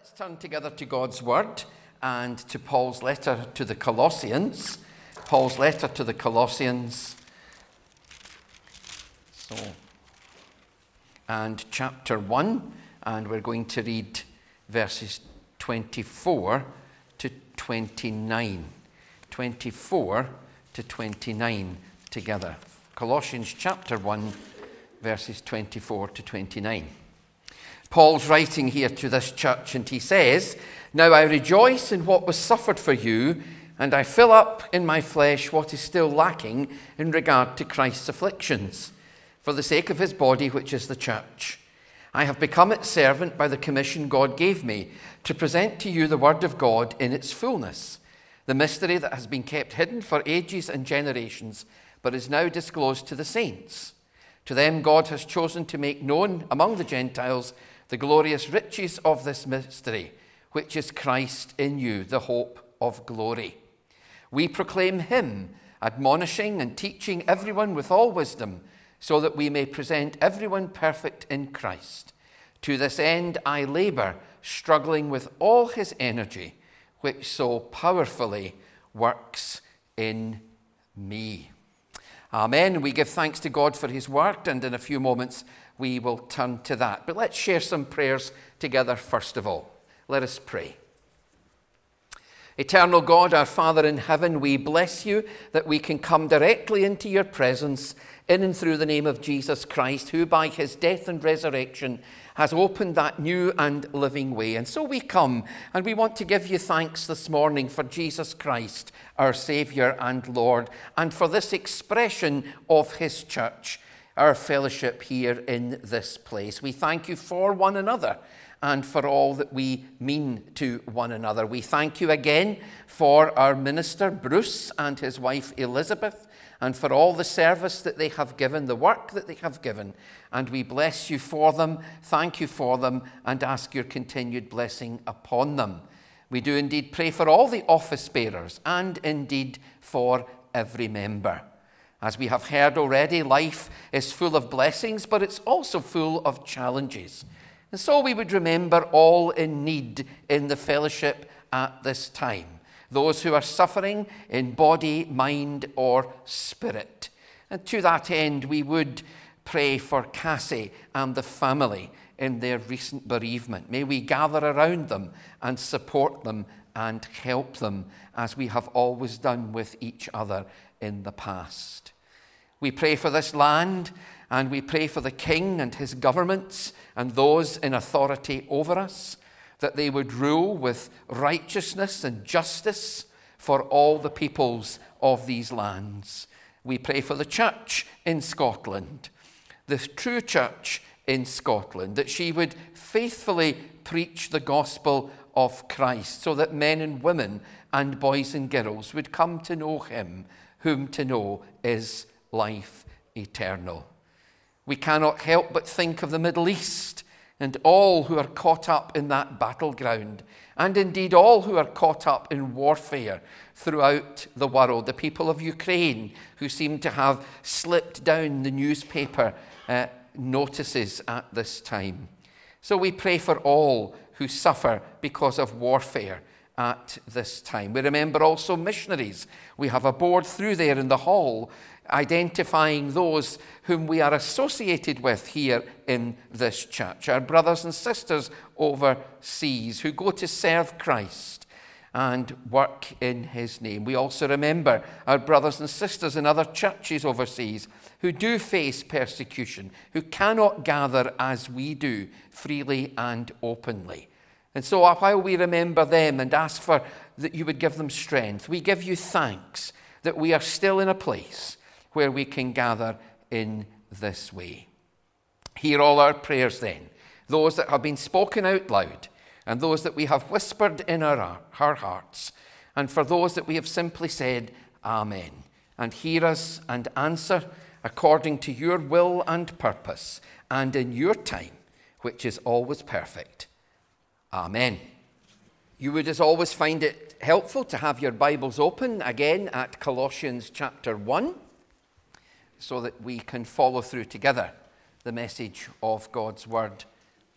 Let's turn together to God's Word and to Paul's letter to the Colossians. Paul's letter to the Colossians. So, and chapter 1, and we're going to read verses 24 to 29. 24 to 29 together. Colossians chapter 1, verses 24 to 29. Paul's writing here to this church, and he says, Now I rejoice in what was suffered for you, and I fill up in my flesh what is still lacking in regard to Christ's afflictions, for the sake of his body, which is the church. I have become its servant by the commission God gave me to present to you the word of God in its fullness, the mystery that has been kept hidden for ages and generations, but is now disclosed to the saints. To them, God has chosen to make known among the Gentiles the glorious riches of this mystery, which is Christ in you, the hope of glory. We proclaim him, admonishing and teaching everyone with all wisdom, so that we may present everyone perfect in Christ. To this end I labor, struggling with all his energy, which so powerfully works in me. Amen. We give thanks to God for his word, and in a few moments we will turn to that. But let's share some prayers together first of all. Let us pray. Eternal God, our Father in heaven, we bless you that we can come directly into your presence in and through the name of Jesus Christ, who by his death and resurrection has opened that new and living way. And so we come and we want to give you thanks this morning for Jesus Christ, our Saviour and Lord, and for this expression of his church our fellowship here in this place. We thank you for one another and for all that we mean to one another. We thank you again for our minister, Bruce, and his wife, Elizabeth, and for all the service that they have given, the work that they have given. And we bless you for them, thank you for them, and ask your continued blessing upon them. We do indeed pray for all the office bearers and indeed for every member. As we have heard already, life is full of blessings, but it's also full of challenges. And so we would remember all in need in the fellowship at this time those who are suffering in body, mind, or spirit. And to that end, we would pray for Cassie and the family in their recent bereavement. May we gather around them and support them and help them as we have always done with each other in the past. We pray for this land and we pray for the king and his governments and those in authority over us, that they would rule with righteousness and justice for all the peoples of these lands. We pray for the church in Scotland, the true church in Scotland, that she would faithfully preach the gospel of Christ so that men and women and boys and girls would come to know him, whom to know is life eternal. We cannot help but think of the Middle East and all who are caught up in that battleground, and indeed all who are caught up in warfare throughout the world. The people of Ukraine who seem to have slipped down the newspaper uh, notices at this time. So we pray for all who suffer because of warfare at this time. We remember also missionaries. We have a board through there in the hall identifying those whom we are associated with here in this church, our brothers and sisters overseas who go to serve Christ and work in his name. We also remember our brothers and sisters in other churches overseas who do face persecution, who cannot gather as we do freely and openly. And so while we remember them and ask for that you would give them strength, we give you thanks that we are still in a place where we can gather in this way. Hear all our prayers then, those that have been spoken out loud, and those that we have whispered in our, our hearts, and for those that we have simply said, Amen. And hear us and answer according to your will and purpose, and in your time, which is always perfect. Amen. You would, as always, find it helpful to have your Bibles open again at Colossians chapter 1 so that we can follow through together the message of God's word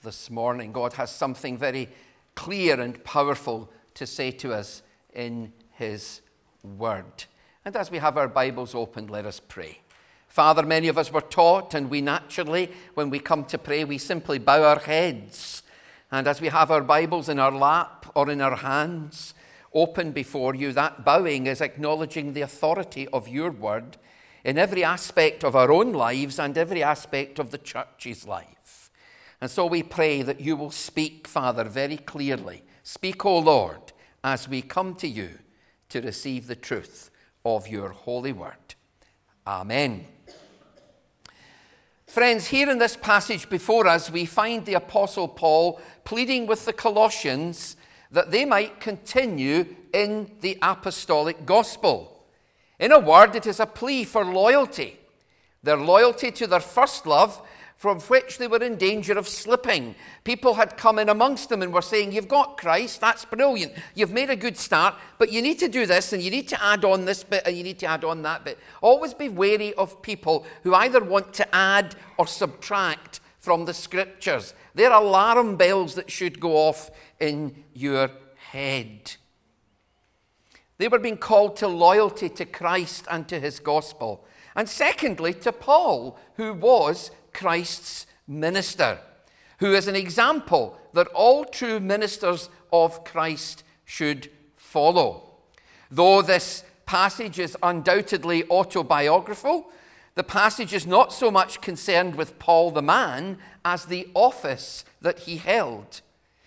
this morning. God has something very clear and powerful to say to us in His Word. And as we have our Bibles open, let us pray. Father, many of us were taught, and we naturally, when we come to pray, we simply bow our heads. And as we have our Bibles in our lap or in our hands, open before you, that bowing is acknowledging the authority of your word in every aspect of our own lives and every aspect of the church's life. And so we pray that you will speak, Father, very clearly. Speak, O Lord, as we come to you to receive the truth of your holy word. Amen. Friends, here in this passage before us, we find the Apostle Paul pleading with the Colossians that they might continue in the apostolic gospel. In a word, it is a plea for loyalty their loyalty to their first love, from which they were in danger of slipping. People had come in amongst them and were saying, You've got Christ, that's brilliant. You've made a good start, but you need to do this and you need to add on this bit and you need to add on that bit. Always be wary of people who either want to add or subtract from the scriptures. They're alarm bells that should go off in your head. They were being called to loyalty to Christ and to his gospel. And secondly, to Paul, who was Christ's minister, who is an example that all true ministers of Christ should follow. Though this passage is undoubtedly autobiographical, the passage is not so much concerned with Paul the man as the office that he held.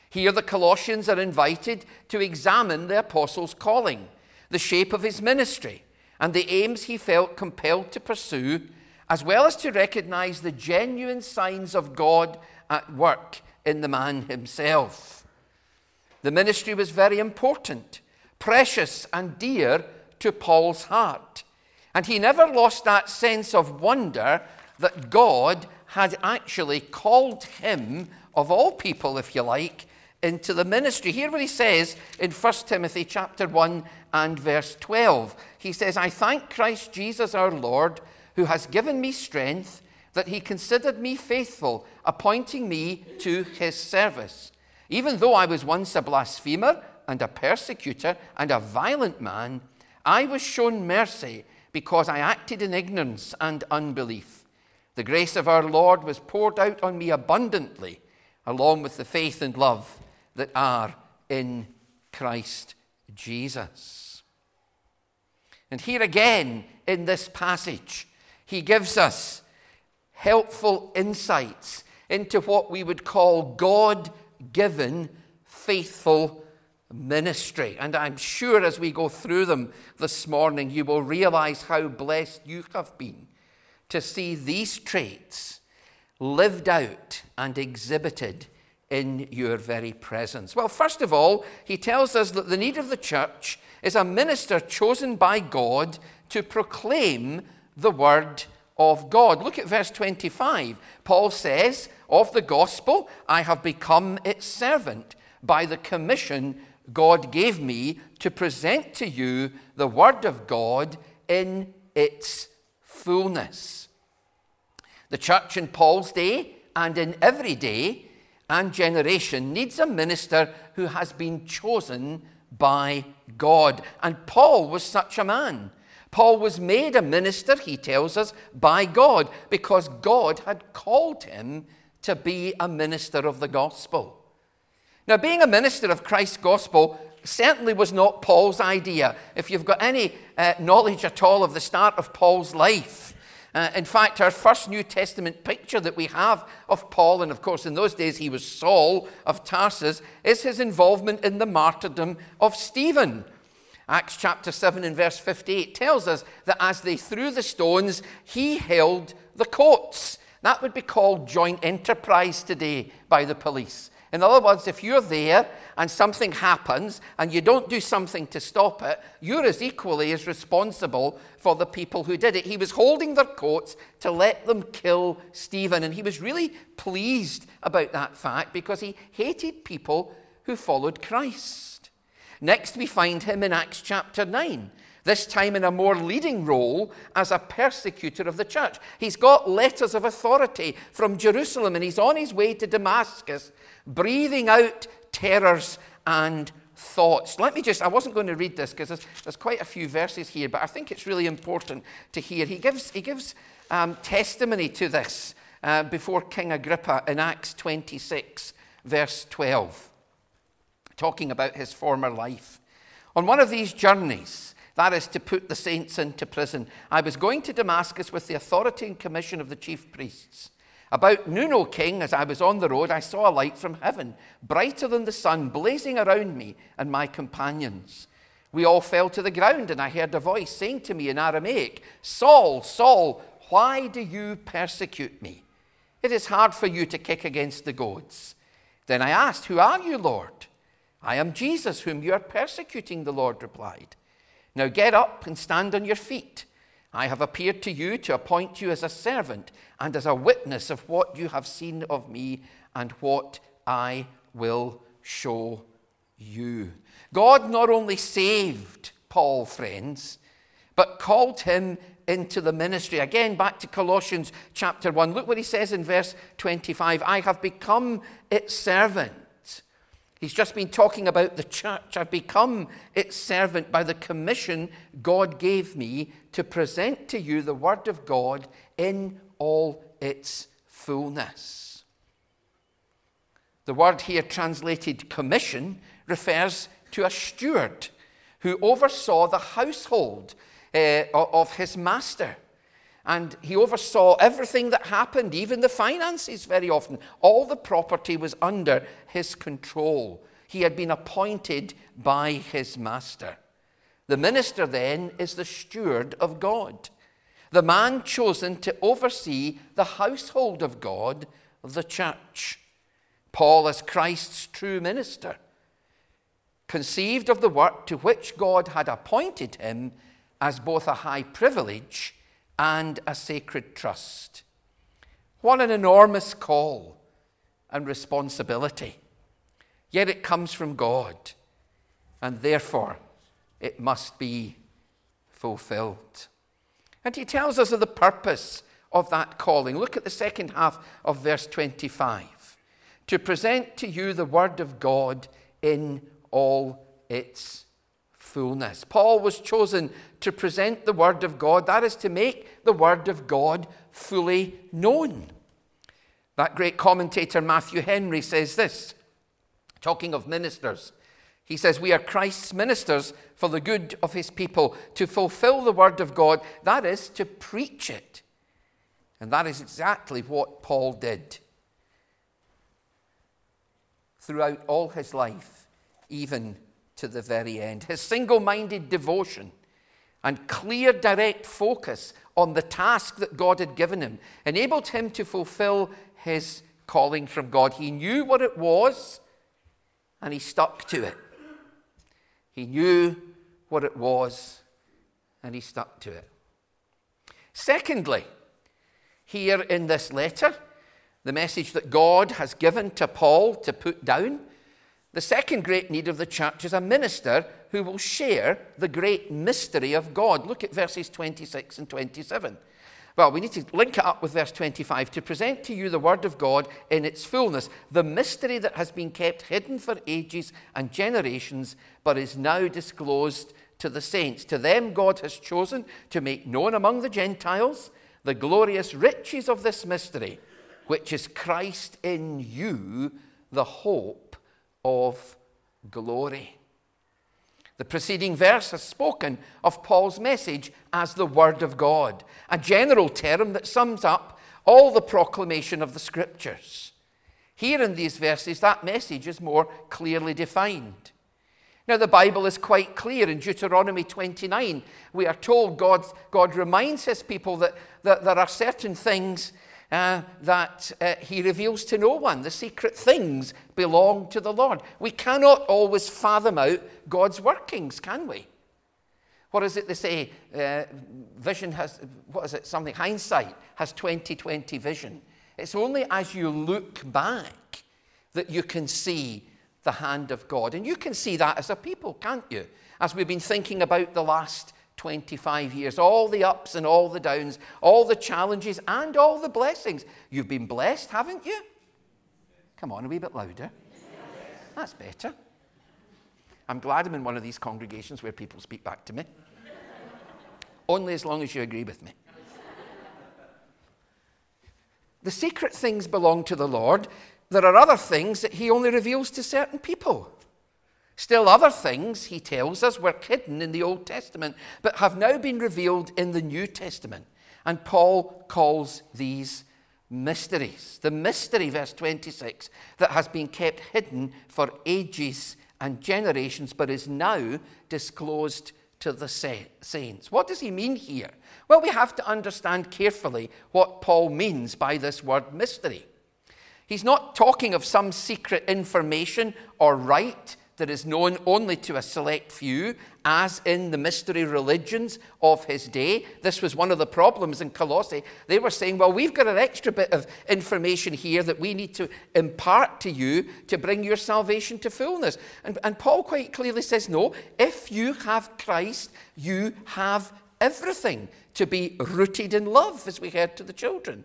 Here, the Colossians are invited to examine the apostle's calling, the shape of his ministry, and the aims he felt compelled to pursue, as well as to recognize the genuine signs of God at work in the man himself. The ministry was very important, precious, and dear to Paul's heart. And he never lost that sense of wonder that God had actually called him, of all people, if you like, into the ministry. Hear what he says in 1 Timothy chapter 1 and verse 12. He says, I thank Christ Jesus our Lord, who has given me strength, that he considered me faithful, appointing me to his service. Even though I was once a blasphemer and a persecutor and a violent man, I was shown mercy because I acted in ignorance and unbelief. The grace of our Lord was poured out on me abundantly, along with the faith and love that are in Christ Jesus. And here again in this passage, he gives us helpful insights into what we would call God given faithful ministry. And I'm sure as we go through them this morning, you will realize how blessed you have been to see these traits lived out and exhibited in your very presence? Well, first of all, he tells us that the need of the church is a minister chosen by God to proclaim the word of God. Look at verse 25. Paul says, Of the gospel, I have become its servant by the commission God gave me to present to you the word of God in its fullness. The church in Paul's day and in every day and generation needs a minister who has been chosen by God. And Paul was such a man. Paul was made a minister, he tells us, by God because God had called him to be a minister of the gospel. Now, being a minister of Christ's gospel certainly was not Paul's idea. If you've got any uh, knowledge at all of the start of Paul's life, uh, in fact, our first New Testament picture that we have of Paul, and of course in those days he was Saul of Tarsus, is his involvement in the martyrdom of Stephen. Acts chapter 7 and verse 58 tells us that as they threw the stones, he held the coats. That would be called joint enterprise today by the police. In other words, if you're there and something happens and you don't do something to stop it, you're as equally as responsible for the people who did it. He was holding their coats to let them kill Stephen, and he was really pleased about that fact because he hated people who followed Christ. Next, we find him in Acts chapter 9 this time in a more leading role as a persecutor of the church. He's got letters of authority from Jerusalem and he's on his way to Damascus breathing out terrors and thoughts. Let me just, I wasn't going to read this because there's, there's, quite a few verses here, but I think it's really important to hear. He gives, he gives um, testimony to this uh, before King Agrippa in Acts 26, verse 12, talking about his former life. On one of these journeys, that is to put the saints into prison, I was going to Damascus with the authority and commission of the chief priests. About noon, O king, as I was on the road, I saw a light from heaven, brighter than the sun, blazing around me and my companions. We all fell to the ground, and I heard a voice saying to me in Aramaic, Saul, Saul, why do you persecute me? It is hard for you to kick against the goads. Then I asked, Who are you, Lord? I am Jesus, whom you are persecuting, the Lord replied. Now get up and stand on your feet. I have appeared to you to appoint you as a servant and as a witness of what you have seen of me and what I will show you. God not only saved Paul, friends, but called him into the ministry. Again, back to Colossians chapter 1. Look what he says in verse 25 I have become its servant He's just been talking about the church. I've become its servant by the commission God gave me to present to you the Word of God in all its fullness. The word here translated commission refers to a steward who oversaw the household uh, of his master. And he oversaw everything that happened, even the finances very often. All the property was under his control. He had been appointed by his master. The minister then is the steward of God, the man chosen to oversee the household of God, the church. Paul, as Christ's true minister, conceived of the work to which God had appointed him as both a high privilege and a sacred trust. What an enormous call and responsibility. Yet it comes from God, and therefore it must be fulfilled. And he tells us of the purpose of that calling. Look at the second half of verse 25 to present to you the word of God in all its fullness. Paul was chosen to present the Word of God, that is, to make the Word of God fully known. That great commentator Matthew Henry says this, talking of ministers. He says, We are Christ's ministers for the good of his people, to fulfill the Word of God, that is, to preach it. And that is exactly what Paul did throughout all his life, even to the very end. His single minded devotion and clear, direct focus on the task that God had given him enabled him to fulfill his calling from God. He knew what it was and he stuck to it. He knew what it was and he stuck to it. Secondly, here in this letter, the message that God has given to Paul to put down the second great need of the church is a minister who will share the great mystery of God. Look at verses 26 and 27. Well, we need to link it up with verse 25 to present to you the Word of God in its fullness, the mystery that has been kept hidden for ages and generations, but is now disclosed to the saints. To them, God has chosen to make known among the Gentiles the glorious riches of this mystery, which is Christ in you, the hope of glory. The preceding verse has spoken of Paul's message as the Word of God, a general term that sums up all the proclamation of the Scriptures. Here in these verses, that message is more clearly defined. Now, the Bible is quite clear in Deuteronomy 29. We are told God, God reminds his people that, that there are certain things uh, that uh, he reveals to no one. The secret things belong to the Lord. We cannot always fathom out God's workings, can we? What is it they say? Uh, vision has, what is it? Something, hindsight has 2020 vision. It's only as you look back that you can see the hand of God. And you can see that as a people, can't you? As we've been thinking about the last 25 years, all the ups and all the downs, all the challenges and all the blessings. You've been blessed, haven't you? Come on, a wee bit louder. That's better. I'm glad I'm in one of these congregations where people speak back to me. Only as long as you agree with me. The secret things belong to the Lord. There are other things that He only reveals to certain people. Still, other things, he tells us, were hidden in the Old Testament, but have now been revealed in the New Testament. And Paul calls these mysteries. The mystery, verse 26, that has been kept hidden for ages and generations, but is now disclosed to the saints. What does he mean here? Well, we have to understand carefully what Paul means by this word mystery. He's not talking of some secret information or rite that is known only to a select few, as in the mystery religions of his day. This was one of the problems in Colossae. They were saying, Well, we've got an extra bit of information here that we need to impart to you to bring your salvation to fullness. And, and Paul quite clearly says, No, if you have Christ, you have everything to be rooted in love, as we heard to the children.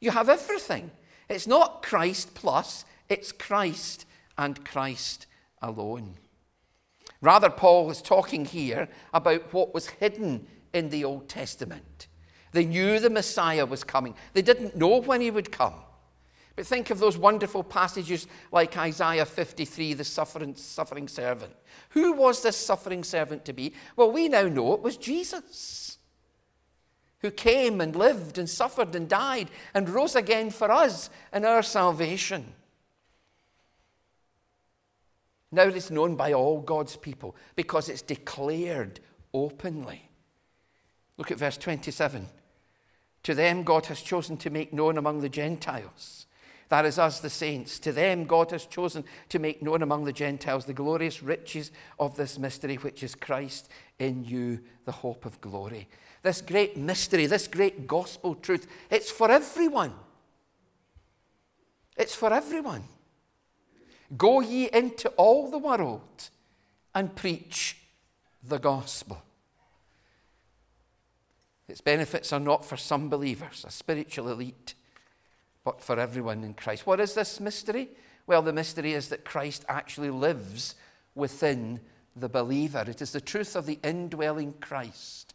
You have everything. It's not Christ plus, it's Christ and Christ alone. Rather, Paul is talking here about what was hidden in the Old Testament. They knew the Messiah was coming, they didn't know when he would come. But think of those wonderful passages like Isaiah 53, the suffering, suffering servant. Who was this suffering servant to be? Well, we now know it was Jesus, who came and lived and suffered and died and rose again for us and our salvation. Now it's known by all God's people because it's declared openly. Look at verse 27. To them God has chosen to make known among the Gentiles. That is us, the saints. To them God has chosen to make known among the Gentiles the glorious riches of this mystery, which is Christ in you, the hope of glory. This great mystery, this great gospel truth, it's for everyone. It's for everyone. Go ye into all the world and preach the gospel. Its benefits are not for some believers, a spiritual elite, but for everyone in Christ. What is this mystery? Well, the mystery is that Christ actually lives within the believer. It is the truth of the indwelling Christ.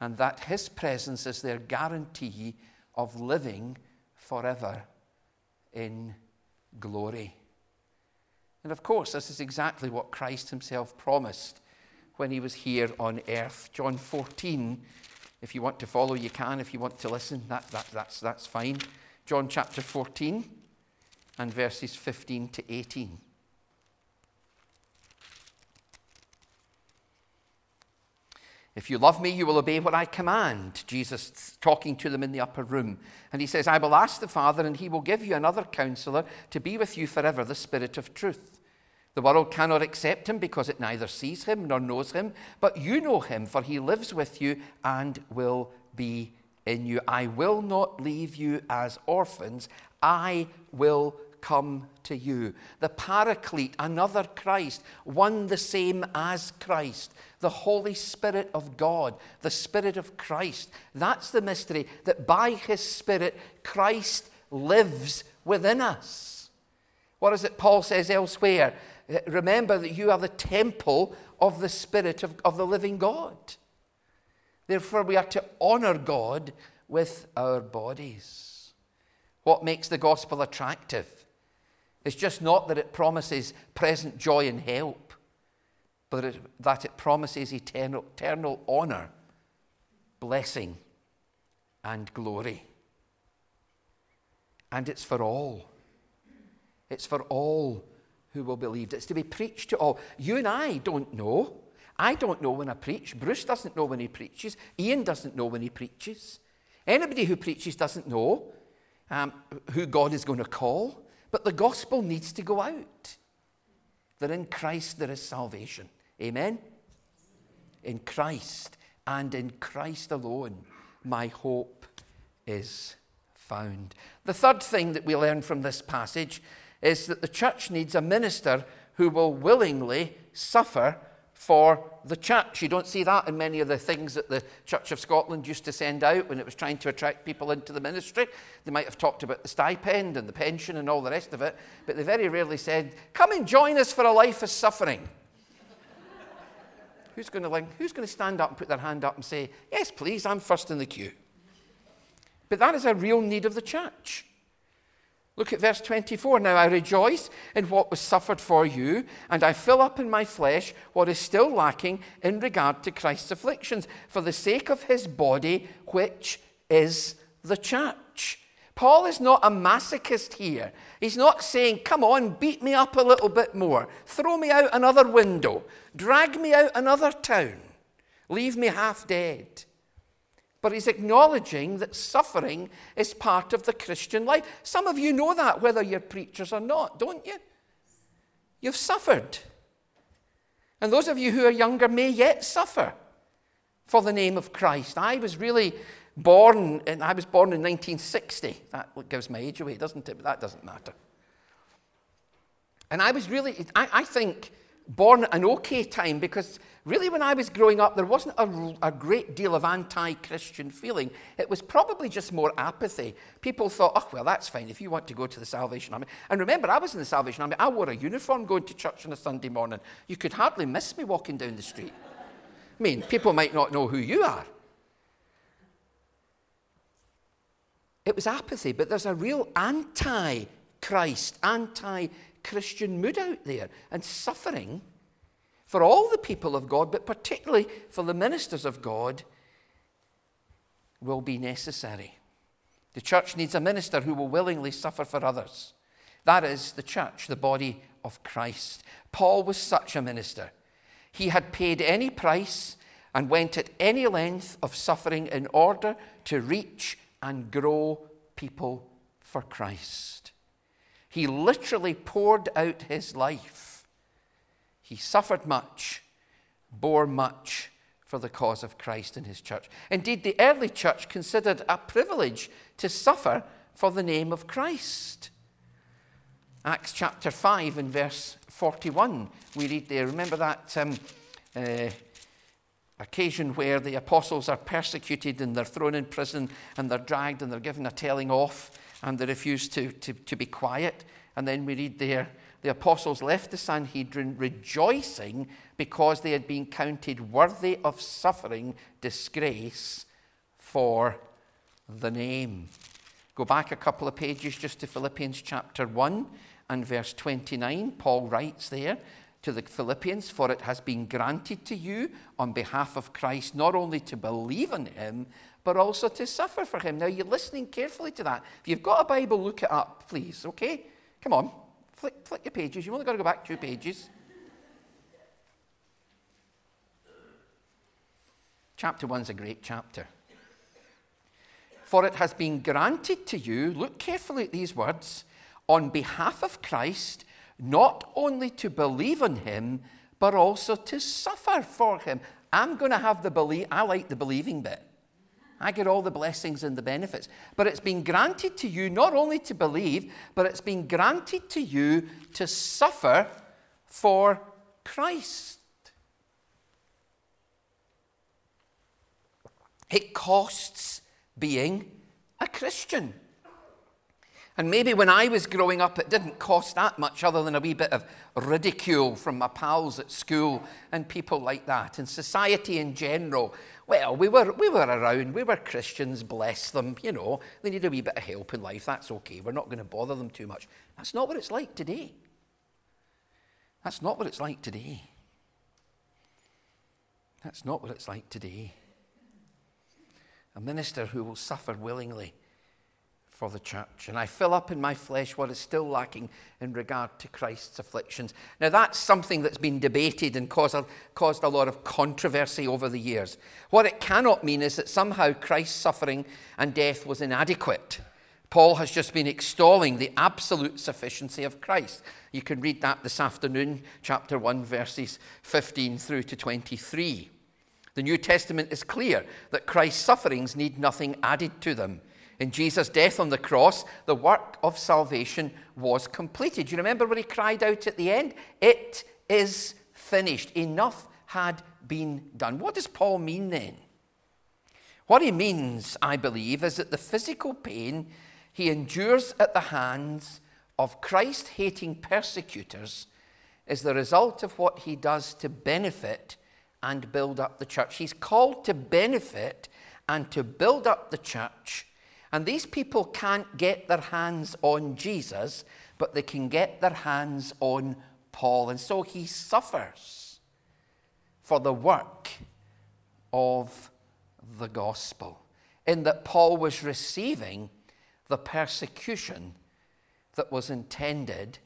And that his presence is their guarantee of living forever in glory. And of course, this is exactly what Christ himself promised when he was here on earth. John 14, if you want to follow, you can. If you want to listen, that, that, that's, that's fine. John chapter 14 and verses 15 to 18. If you love me, you will obey what I command. Jesus talking to them in the upper room. And he says, I will ask the Father, and he will give you another counselor to be with you forever, the Spirit of truth. The world cannot accept him because it neither sees him nor knows him, but you know him, for he lives with you and will be in you. I will not leave you as orphans, I will come to you. The Paraclete, another Christ, one the same as Christ, the Holy Spirit of God, the Spirit of Christ. That's the mystery that by His Spirit, Christ lives within us. What is it Paul says elsewhere? Remember that you are the temple of the Spirit of, of the living God. Therefore, we are to honor God with our bodies. What makes the gospel attractive? It's just not that it promises present joy and help, but it, that it promises eternal, eternal honor, blessing, and glory. And it's for all. It's for all who will believe. It's to be preached to all. You and I don't know. I don't know when I preach. Bruce doesn't know when he preaches. Ian doesn't know when he preaches. Anybody who preaches doesn't know um, who God is going to call. But the gospel needs to go out. That in Christ there is salvation. Amen? In Christ and in Christ alone, my hope is found. The third thing that we learn from this passage is that the church needs a minister who will willingly suffer for the church. You don't see that in many of the things that the Church of Scotland used to send out when it was trying to attract people into the ministry. They might have talked about the stipend and the pension and all the rest of it, but they very rarely said, Come and join us for a life of suffering. who's, going to, who's going to stand up and put their hand up and say, Yes, please, I'm first in the queue? But that is a real need of the church. Look at verse 24. Now I rejoice in what was suffered for you, and I fill up in my flesh what is still lacking in regard to Christ's afflictions, for the sake of his body, which is the church. Paul is not a masochist here. He's not saying, Come on, beat me up a little bit more, throw me out another window, drag me out another town, leave me half dead. But he's acknowledging that suffering is part of the Christian life. Some of you know that, whether you're preachers or not, don't you? You've suffered. And those of you who are younger may yet suffer for the name of Christ. I was really born, and I was born in 1960. That gives my age away, doesn't it? But that doesn't matter. And I was really, I, I think, born an okay time because really, when I was growing up, there wasn't a, a great deal of anti Christian feeling. It was probably just more apathy. People thought, oh, well, that's fine if you want to go to the Salvation Army. And remember, I was in the Salvation Army. I wore a uniform going to church on a Sunday morning. You could hardly miss me walking down the street. I mean, people might not know who you are. It was apathy, but there's a real anti Christ, anti Christian mood out there and suffering for all the people of God, but particularly for the ministers of God, will be necessary. The church needs a minister who will willingly suffer for others. That is the church, the body of Christ. Paul was such a minister. He had paid any price and went at any length of suffering in order to reach and grow people for Christ. He literally poured out his life. He suffered much, bore much for the cause of Christ and his church. Indeed, the early church considered a privilege to suffer for the name of Christ. Acts chapter 5 and verse 41, we read there. Remember that um, uh, occasion where the apostles are persecuted and they're thrown in prison and they're dragged and they're given a telling off and they refused to, to, to be quiet. And then we read there the apostles left the Sanhedrin rejoicing because they had been counted worthy of suffering disgrace for the name. Go back a couple of pages just to Philippians chapter 1 and verse 29. Paul writes there to the Philippians, For it has been granted to you on behalf of Christ not only to believe in him, but also to suffer for him. Now, you're listening carefully to that. If you've got a Bible, look it up, please, okay? Come on, flick, flick your pages. You've only got to go back two pages. Chapter one's a great chapter. For it has been granted to you, look carefully at these words, on behalf of Christ, not only to believe in him, but also to suffer for him. I'm going to have the believe, I like the believing bit. I get all the blessings and the benefits. But it's been granted to you not only to believe, but it's been granted to you to suffer for Christ. It costs being a Christian. And maybe when I was growing up, it didn't cost that much other than a wee bit of ridicule from my pals at school and people like that. And society in general, well, we were, we were around, we were Christians, bless them, you know, they need a wee bit of help in life, that's okay. We're not going to bother them too much. That's not what it's like today. That's not what it's like today. That's not what it's like today. A minister who will suffer willingly for the church. And I fill up in my flesh what is still lacking in regard to Christ's afflictions. Now, that's something that's been debated and caused a, caused a lot of controversy over the years. What it cannot mean is that somehow Christ's suffering and death was inadequate. Paul has just been extolling the absolute sufficiency of Christ. You can read that this afternoon, chapter 1, verses 15 through to 23. The New Testament is clear that Christ's sufferings need nothing added to them. In Jesus' death on the cross, the work of salvation was completed. You remember when he cried out at the end? It is finished. Enough had been done. What does Paul mean then? What he means, I believe, is that the physical pain he endures at the hands of Christ hating persecutors is the result of what he does to benefit and build up the church. He's called to benefit and to build up the church. And these people can't get their hands on Jesus, but they can get their hands on Paul. And so he suffers for the work of the gospel, in that Paul was receiving the persecution that was intended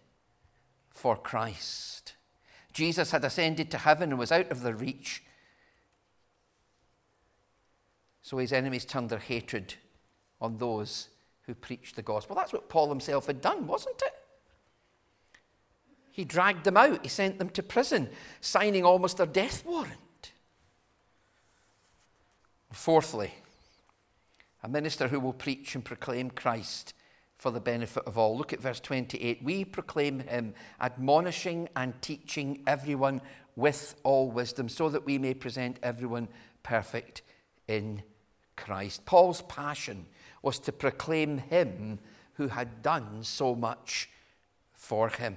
for Christ. Jesus had ascended to heaven and was out of their reach. So his enemies turned their hatred on those who preached the gospel. That's what Paul himself had done, wasn't it? He dragged them out, he sent them to prison, signing almost their death warrant. Fourthly, a minister who will preach and proclaim Christ for the benefit of all. Look at verse 28. We proclaim him, admonishing and teaching everyone with all wisdom, so that we may present everyone perfect in Christ. Paul's passion was to proclaim him who had done so much for him.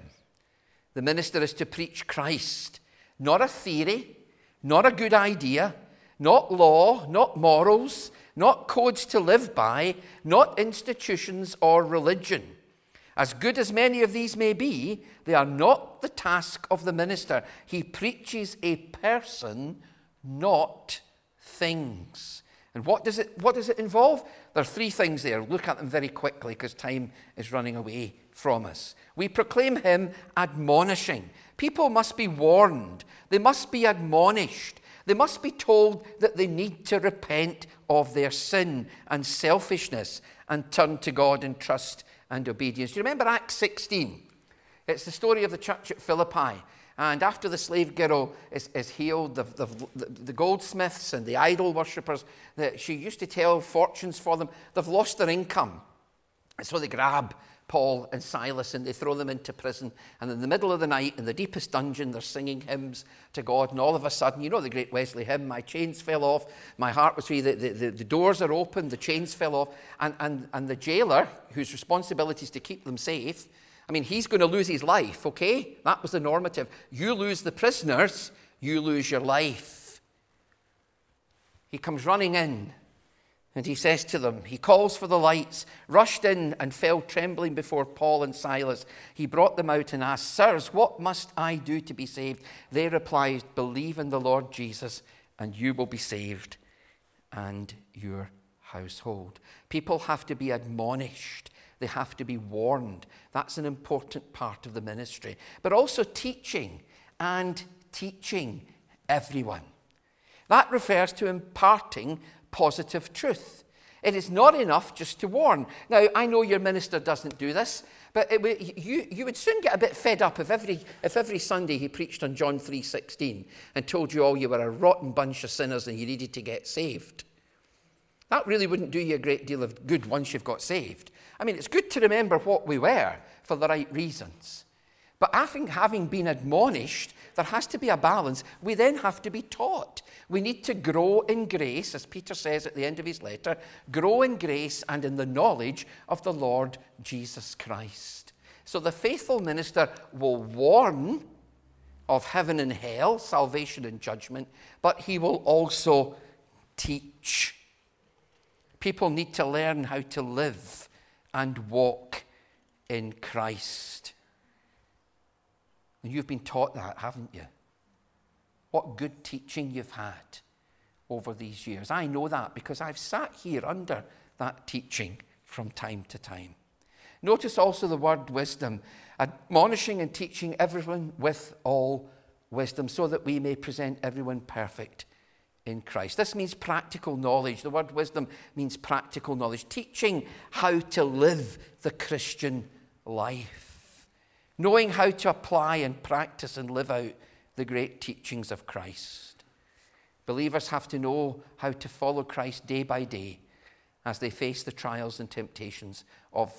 The minister is to preach Christ, not a theory, not a good idea, not law, not morals, not codes to live by, not institutions or religion. As good as many of these may be, they are not the task of the minister. He preaches a person, not things. And what does it, what does it involve? There are three things there. Look at them very quickly because time is running away from us. We proclaim him admonishing. People must be warned, they must be admonished. They must be told that they need to repent of their sin and selfishness and turn to God in trust and obedience. Do you remember Acts 16? It's the story of the church at Philippi. And after the slave girl is, is healed, the, the, the, goldsmiths and the idol worshippers, that she used to tell fortunes for them, they've lost their income. And so they grab Paul and Silas and they throw them into prison. And in the middle of the night, in the deepest dungeon, they're singing hymns to God. And all of a sudden, you know the great Wesley hymn, My chains fell off, my heart was free, the, the, the doors are open, the chains fell off. And, and, and the jailer, whose responsibility is to keep them safe, I mean, he's going to lose his life, okay? That was the normative. You lose the prisoners, you lose your life. He comes running in and he says to them, He calls for the lights, rushed in and fell trembling before Paul and Silas. He brought them out and asked, Sirs, what must I do to be saved? They replied, Believe in the Lord Jesus, and you will be saved, and your household. People have to be admonished, they have to be warned. That's an important part of the ministry. But also teaching and teaching everyone. That refers to imparting positive truth. It is not enough just to warn. Now, I know your minister doesn't do this, but it, you, you would soon get a bit fed up if every, if every Sunday he preached on John 3.16 and told you all you were a rotten bunch of sinners and you needed to get saved. That really wouldn't do you a great deal of good once you've got saved. I mean, it's good to remember what we were for the right reasons. But I think having been admonished, there has to be a balance. We then have to be taught. We need to grow in grace, as Peter says at the end of his letter grow in grace and in the knowledge of the Lord Jesus Christ. So the faithful minister will warn of heaven and hell, salvation and judgment, but he will also teach. People need to learn how to live and walk in Christ. And you've been taught that, haven't you? What good teaching you've had over these years. I know that because I've sat here under that teaching from time to time. Notice also the word wisdom, admonishing and teaching everyone with all wisdom, so that we may present everyone perfect in Christ. This means practical knowledge. The word wisdom means practical knowledge, teaching how to live the Christian life knowing how to apply and practice and live out the great teachings of Christ. Believers have to know how to follow Christ day by day as they face the trials and temptations of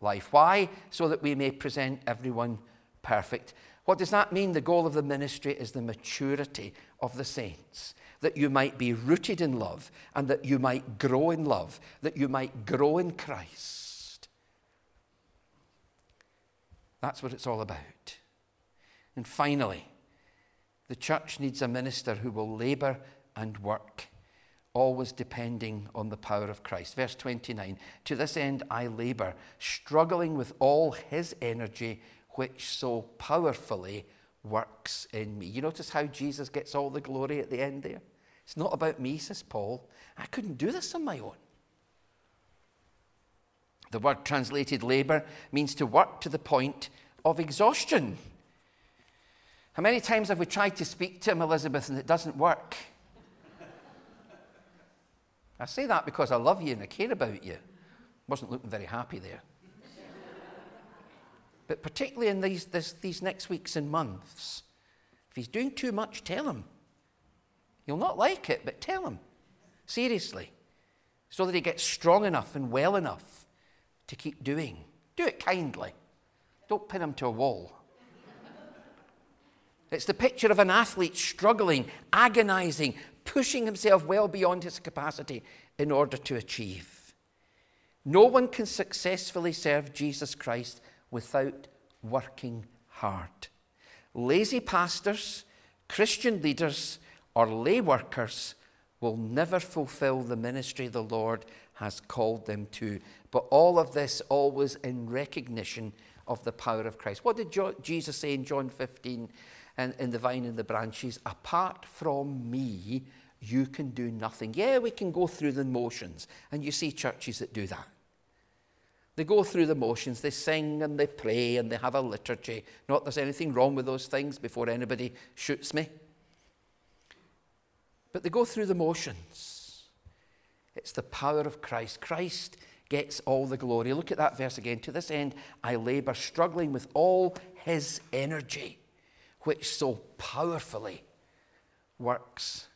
life. Why? So that we may present everyone perfect. What does that mean? The goal of the ministry is the maturity of the saints, that you might be rooted in love and that you might grow in love, that you might grow in Christ. That's what it's all about. And finally, the church needs a minister who will labor and work, always depending on the power of Christ. Verse 29 To this end I labor, struggling with all his energy, which so powerfully works in me. You notice how Jesus gets all the glory at the end there? It's not about me, says Paul. I couldn't do this on my own. The word translated labor means to work to the point of exhaustion. How many times have we tried to speak to him, Elizabeth, and it doesn't work? I say that because I love you and I care about you. Wasn't looking very happy there. but particularly in these, this, these next weeks and months, if he's doing too much, tell him. You'll not like it, but tell him. Seriously. So that he gets strong enough and well enough to keep doing. Do it kindly. Don't pin him to a wall. It's the picture of an athlete struggling, agonizing, pushing himself well beyond his capacity in order to achieve. No one can successfully serve Jesus Christ without working hard. Lazy pastors, Christian leaders, or lay workers will never fulfill the ministry the Lord has called them to. But all of this always in recognition of the power of Christ. What did Jesus say in John 15? and in the vine and the branches, apart from me, you can do nothing. Yeah, we can go through the motions, and you see churches that do that. They go through the motions, they sing and they pray and they have a liturgy. Not there's anything wrong with those things before anybody shoots me. But they go through the motions. It's the power of Christ. Christ gets all the glory. Look at that verse again. To this end, I labor, struggling with all his energy which so powerfully works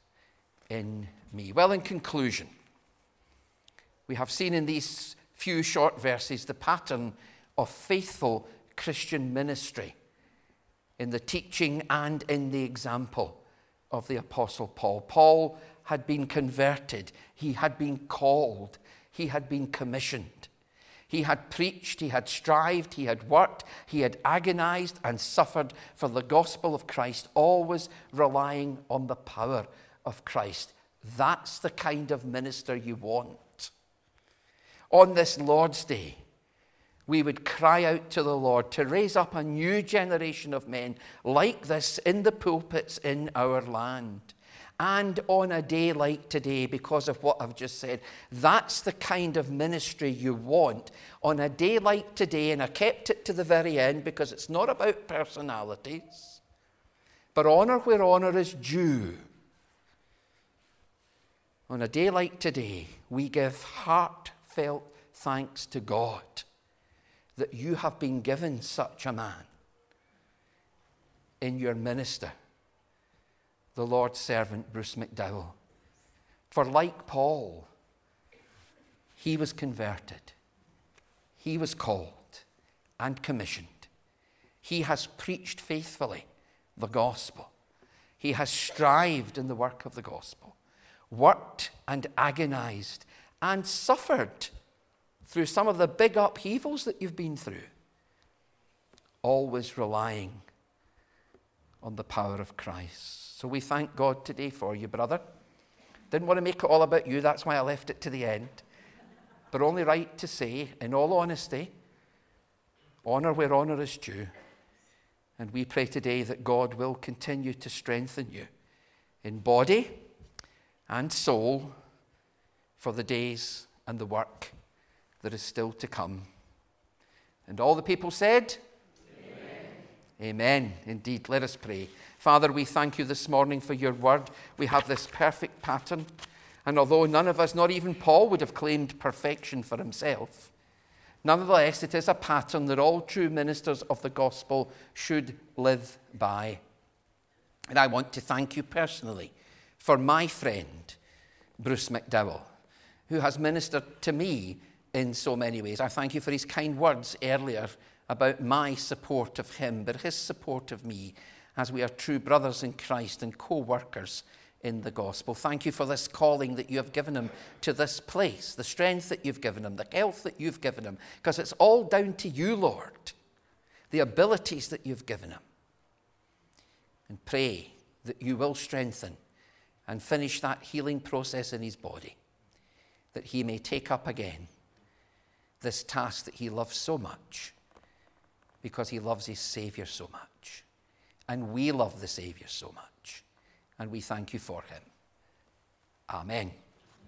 in me. Well, in conclusion, we have seen in these few short verses the pattern of faithful Christian ministry in the teaching and in the example of the Apostle Paul. Paul had been converted, he had been called, he had been commissioned. He had preached, he had strived, he had worked, he had agonized and suffered for the gospel of Christ, always relying on the power of Christ. That's the kind of minister you want. On this Lord's Day, we would cry out to the Lord to raise up a new generation of men like this in the pulpits in our land. And on a day like today, because of what I've just said, that's the kind of ministry you want. On a day like today, and I kept it to the very end because it's not about personalities, but honour where honour is due. On a day like today, we give heartfelt thanks to God that you have been given such a man in your minister the Lord's servant, Bruce McDowell. For like Paul, he was converted, he was called and commissioned. He has preached faithfully the gospel. He has strived in the work of the gospel, worked and agonized and suffered through some of the big upheavals that you've been through, always relying on the power of Christ. So we thank God today for you, brother. Didn't want to make it all about you, that's why I left it to the end. But only right to say, in all honesty, honour where honour is due. And we pray today that God will continue to strengthen you in body and soul for the days and the work that is still to come. And all the people said, Amen. Amen. Indeed. Let us pray. Father, we thank you this morning for your word. We have this perfect pattern. And although none of us, not even Paul, would have claimed perfection for himself, nonetheless, it is a pattern that all true ministers of the gospel should live by. And I want to thank you personally for my friend, Bruce McDowell, who has ministered to me in so many ways. I thank you for his kind words earlier about my support of him, but his support of me as we are true brothers in Christ and co workers in the gospel. Thank you for this calling that you have given him to this place, the strength that you've given him, the health that you've given him, because it's all down to you, Lord, the abilities that you've given him. And pray that you will strengthen and finish that healing process in his body, that he may take up again this task that he loves so much because he loves his Savior so much. And we love the Savior so much. And we thank you for him. Amen.